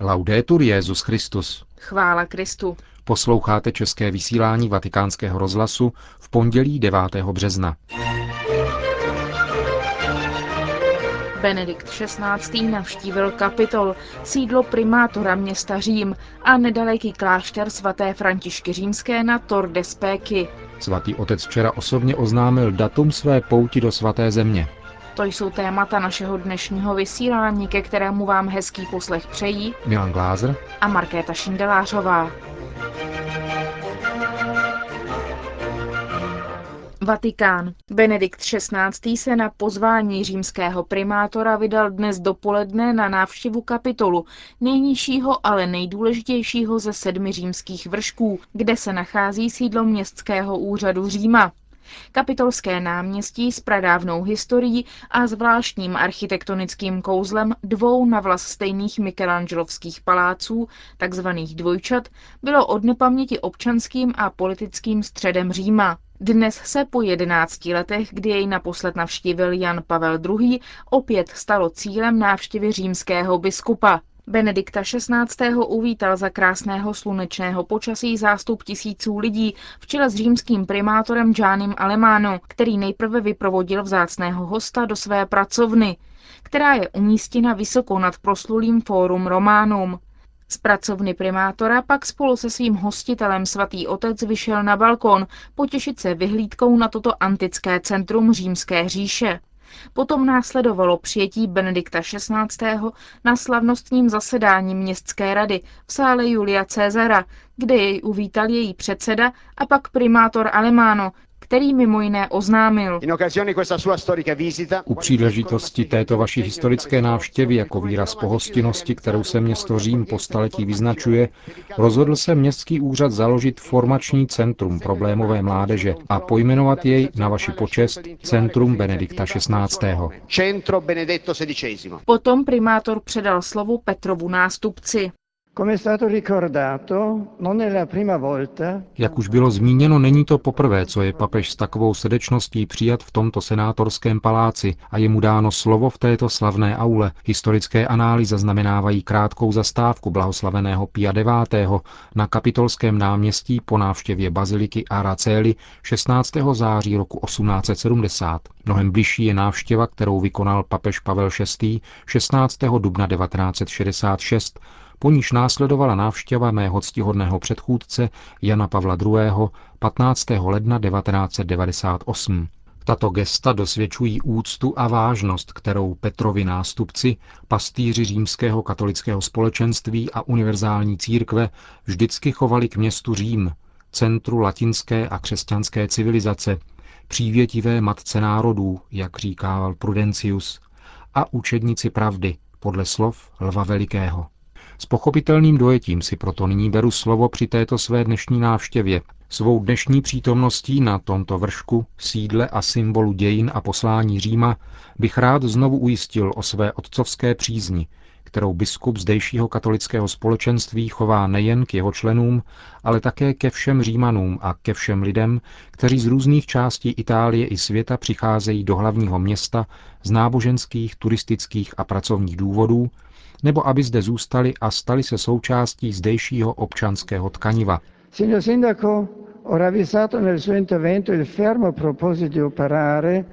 Laudetur Jezus Christus. Chvála Kristu. Posloucháte české vysílání Vatikánského rozhlasu v pondělí 9. března. Benedikt XVI. navštívil Kapitol, sídlo primátora města Řím a nedaleký klášter svaté Františky Římské na Tor de Spéky. Svatý otec včera osobně oznámil datum své pouti do svaté země. To jsou témata našeho dnešního vysílání, ke kterému vám hezký poslech přejí Milan Glázer a Markéta Šindelářová. Vatikán. Benedikt XVI. se na pozvání římského primátora vydal dnes dopoledne na návštěvu kapitolu, nejnižšího, ale nejdůležitějšího ze sedmi římských vršků, kde se nachází sídlo městského úřadu Říma. Kapitolské náměstí s pradávnou historií a zvláštním architektonickým kouzlem dvou na vlas stejných Michelangelovských paláců, takzvaných dvojčat, bylo od nepaměti občanským a politickým středem Říma. Dnes se po jedenácti letech, kdy jej naposled navštívil Jan Pavel II., opět stalo cílem návštěvy římského biskupa. Benedikta XVI. uvítal za krásného slunečného počasí zástup tisíců lidí v čele s římským primátorem Giannim Alemano, který nejprve vyprovodil vzácného hosta do své pracovny, která je umístěna vysoko nad proslulým fórum Románum. Z pracovny primátora pak spolu se svým hostitelem svatý otec vyšel na balkon potěšit se vyhlídkou na toto antické centrum římské říše. Potom následovalo přijetí Benedikta XVI. na slavnostním zasedání městské rady v sále Julia Cezara, kde jej uvítal její předseda a pak primátor Alemano, který mimo jiné oznámil. U příležitosti této vaší historické návštěvy jako výraz pohostinnosti, kterou se město Řím po staletí vyznačuje, rozhodl se městský úřad založit formační centrum problémové mládeže a pojmenovat jej na vaši počest Centrum Benedikta XVI. Potom primátor předal slovo Petrovu nástupci. Jak už bylo zmíněno, není to poprvé, co je papež s takovou srdečností přijat v tomto senátorském paláci a je mu dáno slovo v této slavné aule. Historické analýzy zaznamenávají krátkou zastávku blahoslaveného Pia IX. na kapitolském náměstí po návštěvě baziliky Araceli 16. září roku 1870. Mnohem bližší je návštěva, kterou vykonal papež Pavel VI. 16. dubna 1966 po níž následovala návštěva mého ctihodného předchůdce Jana Pavla II. 15. ledna 1998. Tato gesta dosvědčují úctu a vážnost, kterou Petrovi nástupci, pastýři římského katolického společenství a univerzální církve vždycky chovali k městu Řím, centru latinské a křesťanské civilizace, přívětivé matce národů, jak říkával Prudencius, a učednici pravdy, podle slov Lva Velikého. S pochopitelným dojetím si proto nyní beru slovo při této své dnešní návštěvě. Svou dnešní přítomností na tomto vršku, sídle a symbolu dějin a poslání Říma bych rád znovu ujistil o své otcovské přízni, kterou biskup zdejšího katolického společenství chová nejen k jeho členům, ale také ke všem Římanům a ke všem lidem, kteří z různých částí Itálie i světa přicházejí do hlavního města z náboženských, turistických a pracovních důvodů, nebo aby zde zůstali a stali se součástí zdejšího občanského tkaniva.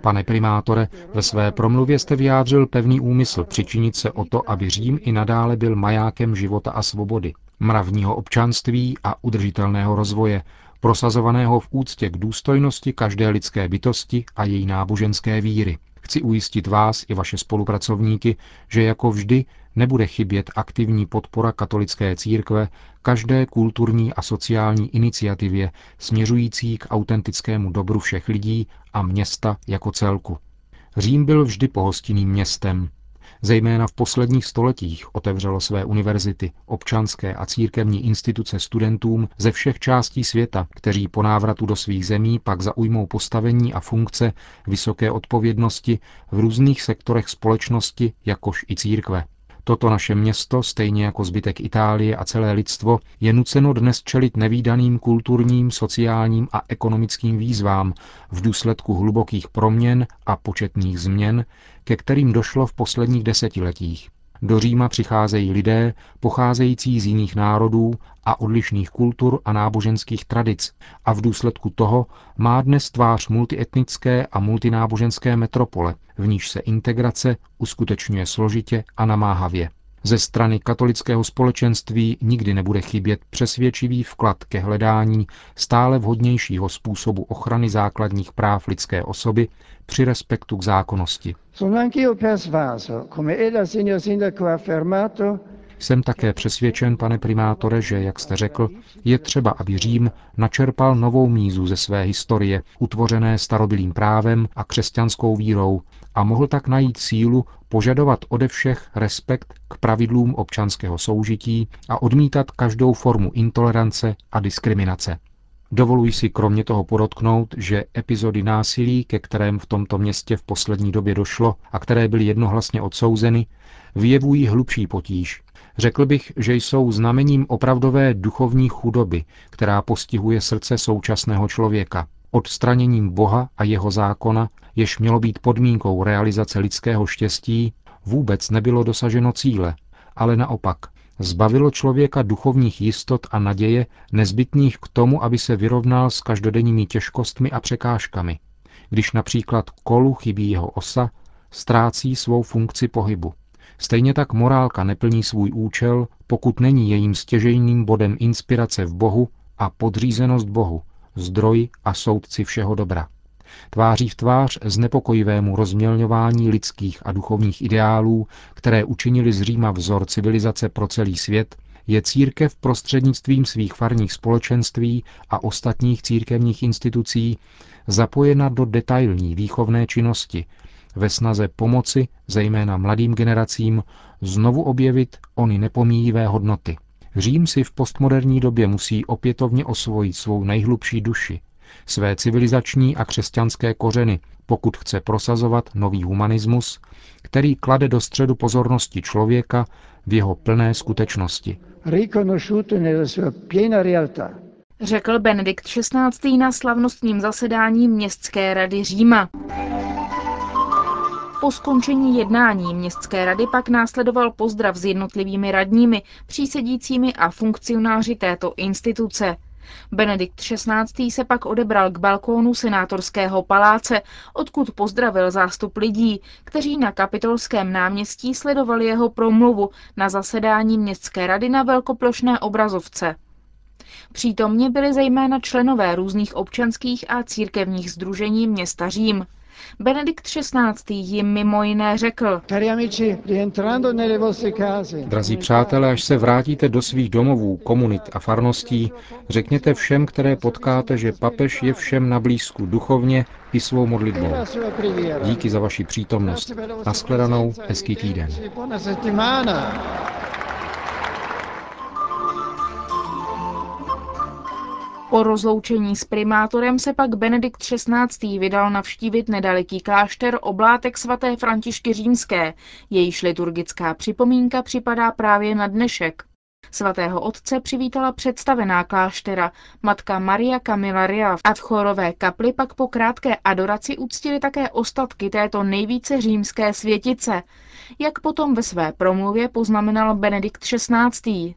Pane primátore, ve své promluvě jste vyjádřil pevný úmysl přičinit se o to, aby Řím i nadále byl majákem života a svobody, mravního občanství a udržitelného rozvoje, prosazovaného v úctě k důstojnosti každé lidské bytosti a její náboženské víry. Chci ujistit vás i vaše spolupracovníky, že jako vždy nebude chybět aktivní podpora katolické církve každé kulturní a sociální iniciativě směřující k autentickému dobru všech lidí a města jako celku. Řím byl vždy pohostinným městem, Zejména v posledních stoletích otevřelo své univerzity, občanské a církevní instituce studentům ze všech částí světa, kteří po návratu do svých zemí pak zaujmou postavení a funkce vysoké odpovědnosti v různých sektorech společnosti, jakož i církve. Toto naše město, stejně jako zbytek Itálie a celé lidstvo, je nuceno dnes čelit nevýdaným kulturním, sociálním a ekonomickým výzvám v důsledku hlubokých proměn a početných změn, ke kterým došlo v posledních desetiletích. Do Říma přicházejí lidé pocházející z jiných národů a odlišných kultur a náboženských tradic a v důsledku toho má dnes tvář multietnické a multináboženské metropole, v níž se integrace uskutečňuje složitě a namáhavě. Ze strany katolického společenství nikdy nebude chybět přesvědčivý vklad ke hledání stále vhodnějšího způsobu ochrany základních práv lidské osoby při respektu k zákonnosti. Jsem také přesvědčen, pane primátore, že, jak jste řekl, je třeba, aby Řím načerpal novou mízu ze své historie, utvořené starobilým právem a křesťanskou vírou, a mohl tak najít sílu požadovat ode všech respekt k pravidlům občanského soužití a odmítat každou formu intolerance a diskriminace. Dovoluji si kromě toho podotknout, že epizody násilí, ke kterém v tomto městě v poslední době došlo a které byly jednohlasně odsouzeny, vyjevují hlubší potíž. Řekl bych, že jsou znamením opravdové duchovní chudoby, která postihuje srdce současného člověka. Odstraněním Boha a jeho zákona, jež mělo být podmínkou realizace lidského štěstí, vůbec nebylo dosaženo cíle, ale naopak zbavilo člověka duchovních jistot a naděje nezbytných k tomu, aby se vyrovnal s každodenními těžkostmi a překážkami. Když například kolu chybí jeho osa, ztrácí svou funkci pohybu. Stejně tak morálka neplní svůj účel, pokud není jejím stěžejným bodem inspirace v Bohu a podřízenost Bohu, zdroj a soudci všeho dobra. Tváří v tvář znepokojivému rozmělňování lidských a duchovních ideálů, které učinili z Říma vzor civilizace pro celý svět, je církev prostřednictvím svých farních společenství a ostatních církevních institucí zapojena do detailní výchovné činnosti, ve snaze pomoci, zejména mladým generacím, znovu objevit ony nepomíjivé hodnoty. Řím si v postmoderní době musí opětovně osvojit svou nejhlubší duši, své civilizační a křesťanské kořeny, pokud chce prosazovat nový humanismus, který klade do středu pozornosti člověka v jeho plné skutečnosti. Řekl Benedikt XVI. na slavnostním zasedání Městské rady Říma. Po skončení jednání městské rady pak následoval pozdrav s jednotlivými radními, přísedícími a funkcionáři této instituce. Benedikt XVI. se pak odebral k balkónu senátorského paláce, odkud pozdravil zástup lidí, kteří na kapitolském náměstí sledovali jeho promluvu na zasedání městské rady na velkoplošné obrazovce. Přítomně byli zejména členové různých občanských a církevních združení města Řím. Benedikt XVI. jim mimo jiné řekl, Drazí přátelé, až se vrátíte do svých domovů, komunit a farností, řekněte všem, které potkáte, že papež je všem na blízku duchovně i svou modlitbou. Díky za vaši přítomnost. Naschledanou, hezký týden. Po rozloučení s primátorem se pak Benedikt XVI. vydal navštívit nedaleký klášter oblátek svaté Františky Římské, jejíž liturgická připomínka připadá právě na dnešek. Svatého otce přivítala představená kláštera, matka Maria Camillaria a v chorové kapli pak po krátké adoraci uctili také ostatky této nejvíce římské světice, jak potom ve své promluvě poznamenal Benedikt XVI.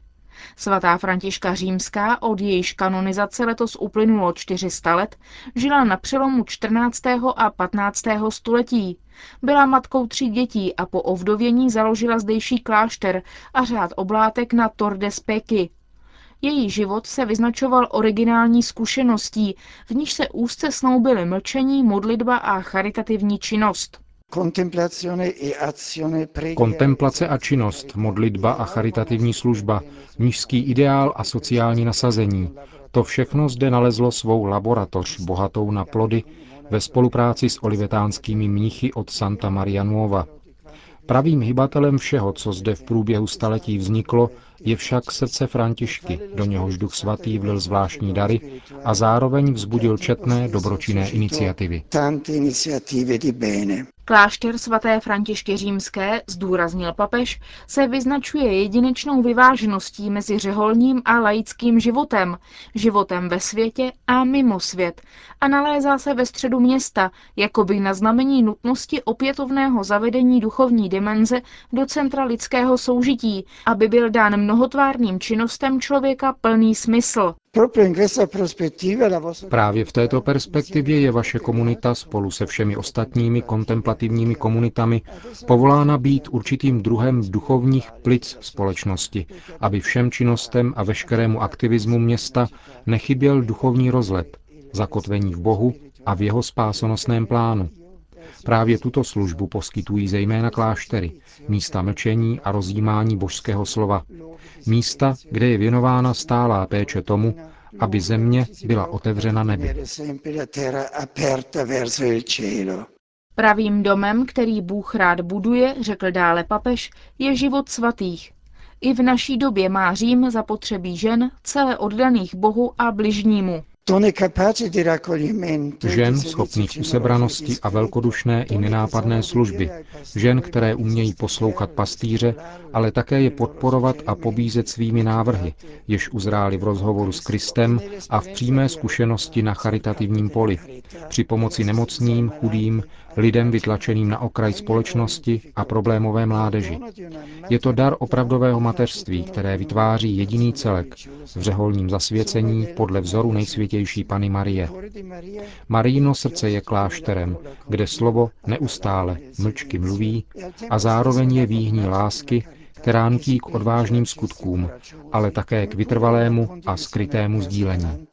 Svatá Františka Římská, od jejíž kanonizace letos uplynulo 400 let, žila na přelomu 14. a 15. století. Byla matkou tří dětí a po ovdovění založila zdejší klášter a řád oblátek na Tordes Peky. Její život se vyznačoval originální zkušeností, v níž se úzce snoubily mlčení, modlitba a charitativní činnost. Kontemplace a činnost, modlitba a charitativní služba, nížský ideál a sociální nasazení, to všechno zde nalezlo svou laboratoř bohatou na plody ve spolupráci s olivetánskými mnichy od Santa Maria Nuova. Pravým hybatelem všeho, co zde v průběhu staletí vzniklo, je však srdce Františky, do něhož duch svatý vlil zvláštní dary a zároveň vzbudil četné dobročinné iniciativy. Klášter svaté Františky Římské, zdůraznil papež, se vyznačuje jedinečnou vyvážeností mezi řeholním a laickým životem, životem ve světě a mimo svět a nalézá se ve středu města, jako by na znamení nutnosti opětovného zavedení duchovní dimenze do centra lidského soužití, aby byl dán mnohotvárným činnostem člověka plný smysl. Právě v této perspektivě je vaše komunita spolu se všemi ostatními kontemplativními komunitami povolána být určitým druhem duchovních plic společnosti, aby všem činnostem a veškerému aktivismu města nechyběl duchovní rozlet, zakotvení v Bohu a v jeho spásonosném plánu. Právě tuto službu poskytují zejména kláštery, místa mlčení a rozjímání božského slova, místa, kde je věnována stálá péče tomu, aby země byla otevřena nebi. Pravým domem, který Bůh rád buduje, řekl dále papež, je život svatých. I v naší době má Řím zapotřebí žen, celé oddaných Bohu a bližnímu. Žen schopných usebranosti a velkodušné i nenápadné služby. Žen, které umějí poslouchat pastýře, ale také je podporovat a pobízet svými návrhy, jež uzráli v rozhovoru s Kristem a v přímé zkušenosti na charitativním poli, při pomoci nemocným, chudým, lidem vytlačeným na okraj společnosti a problémové mládeži. Je to dar opravdového mateřství, které vytváří jediný celek v řeholním zasvěcení podle vzoru nejsvětější Pany Marie. Maríno srdce je klášterem, kde slovo neustále mlčky mluví a zároveň je výhní lásky, která nutí k odvážným skutkům, ale také k vytrvalému a skrytému sdílení.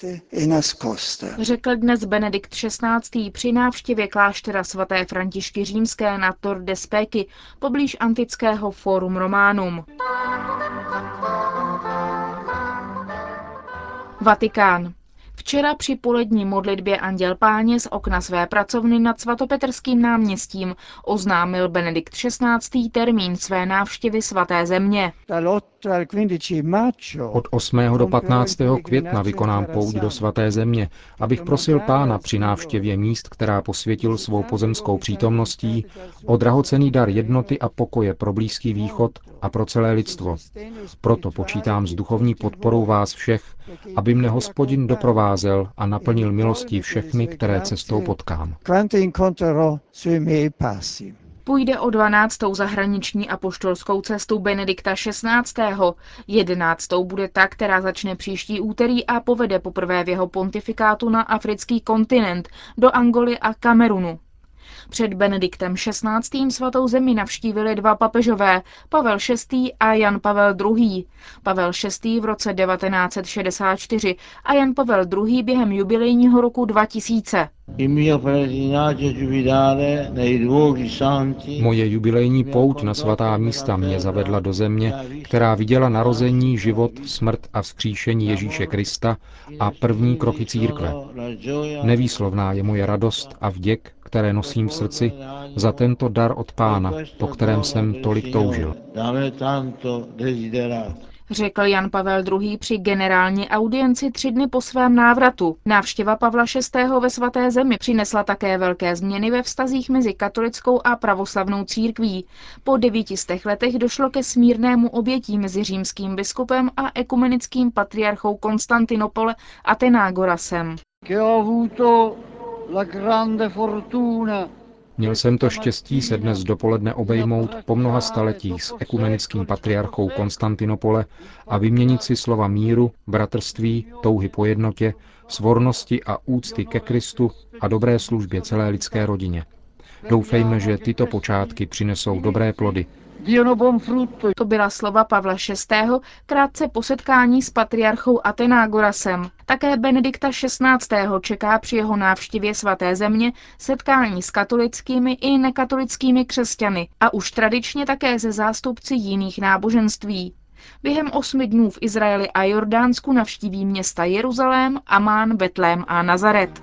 Řekl dnes Benedikt XVI. při návštěvě kláštera svaté Františky Římské na Tor de Spéky poblíž antického Forum Románum. Vatikán. Včera při polední modlitbě Anděl Páně z okna své pracovny nad svatopetrským náměstím oznámil Benedikt XVI. termín své návštěvy svaté země. Od 8. do 15. května vykonám pouť do svaté země, abych prosil pána při návštěvě míst, která posvětil svou pozemskou přítomností, o drahocený dar jednoty a pokoje pro Blízký východ a pro celé lidstvo. Proto počítám s duchovní podporou vás všech, aby mne hospodin doprovázel a naplnil milostí všechny, které cestou potkám. Půjde o 12. zahraniční apoštolskou cestu Benedikta XVI. 11. bude ta, která začne příští úterý a povede poprvé v jeho pontifikátu na africký kontinent, do Angoly a Kamerunu. Před Benediktem XVI. svatou zemi navštívili dva papežové, Pavel VI. a Jan Pavel II. Pavel VI. v roce 1964 a Jan Pavel II. během jubilejního roku 2000. Moje jubilejní pouť na svatá místa mě zavedla do země, která viděla narození, život, smrt a vzkříšení Ježíše Krista a první kroky církve. Nevýslovná je moje radost a vděk, které nosím v srdci, za tento dar od Pána, po kterém jsem tolik toužil. Řekl Jan Pavel II. při generální audienci tři dny po svém návratu. Návštěva Pavla VI. ve svaté zemi přinesla také velké změny ve vztazích mezi katolickou a pravoslavnou církví. Po devítistech letech došlo ke smírnému obětí mezi římským biskupem a ekumenickým patriarchou Konstantinopole Atenagorasem. Měl jsem to štěstí se dnes dopoledne obejmout po mnoha staletích s ekumenickým patriarchou Konstantinopole a vyměnit si slova míru, bratrství, touhy po jednotě, svornosti a úcty ke Kristu a dobré službě celé lidské rodině. Doufejme, že tyto počátky přinesou dobré plody, to byla slova Pavla VI. krátce po setkání s patriarchou Atenagorasem. Také Benedikta XVI. čeká při jeho návštěvě svaté země setkání s katolickými i nekatolickými křesťany a už tradičně také se zástupci jiných náboženství. Během osmi dnů v Izraeli a Jordánsku navštíví města Jeruzalém, Amán, Betlém a Nazaret.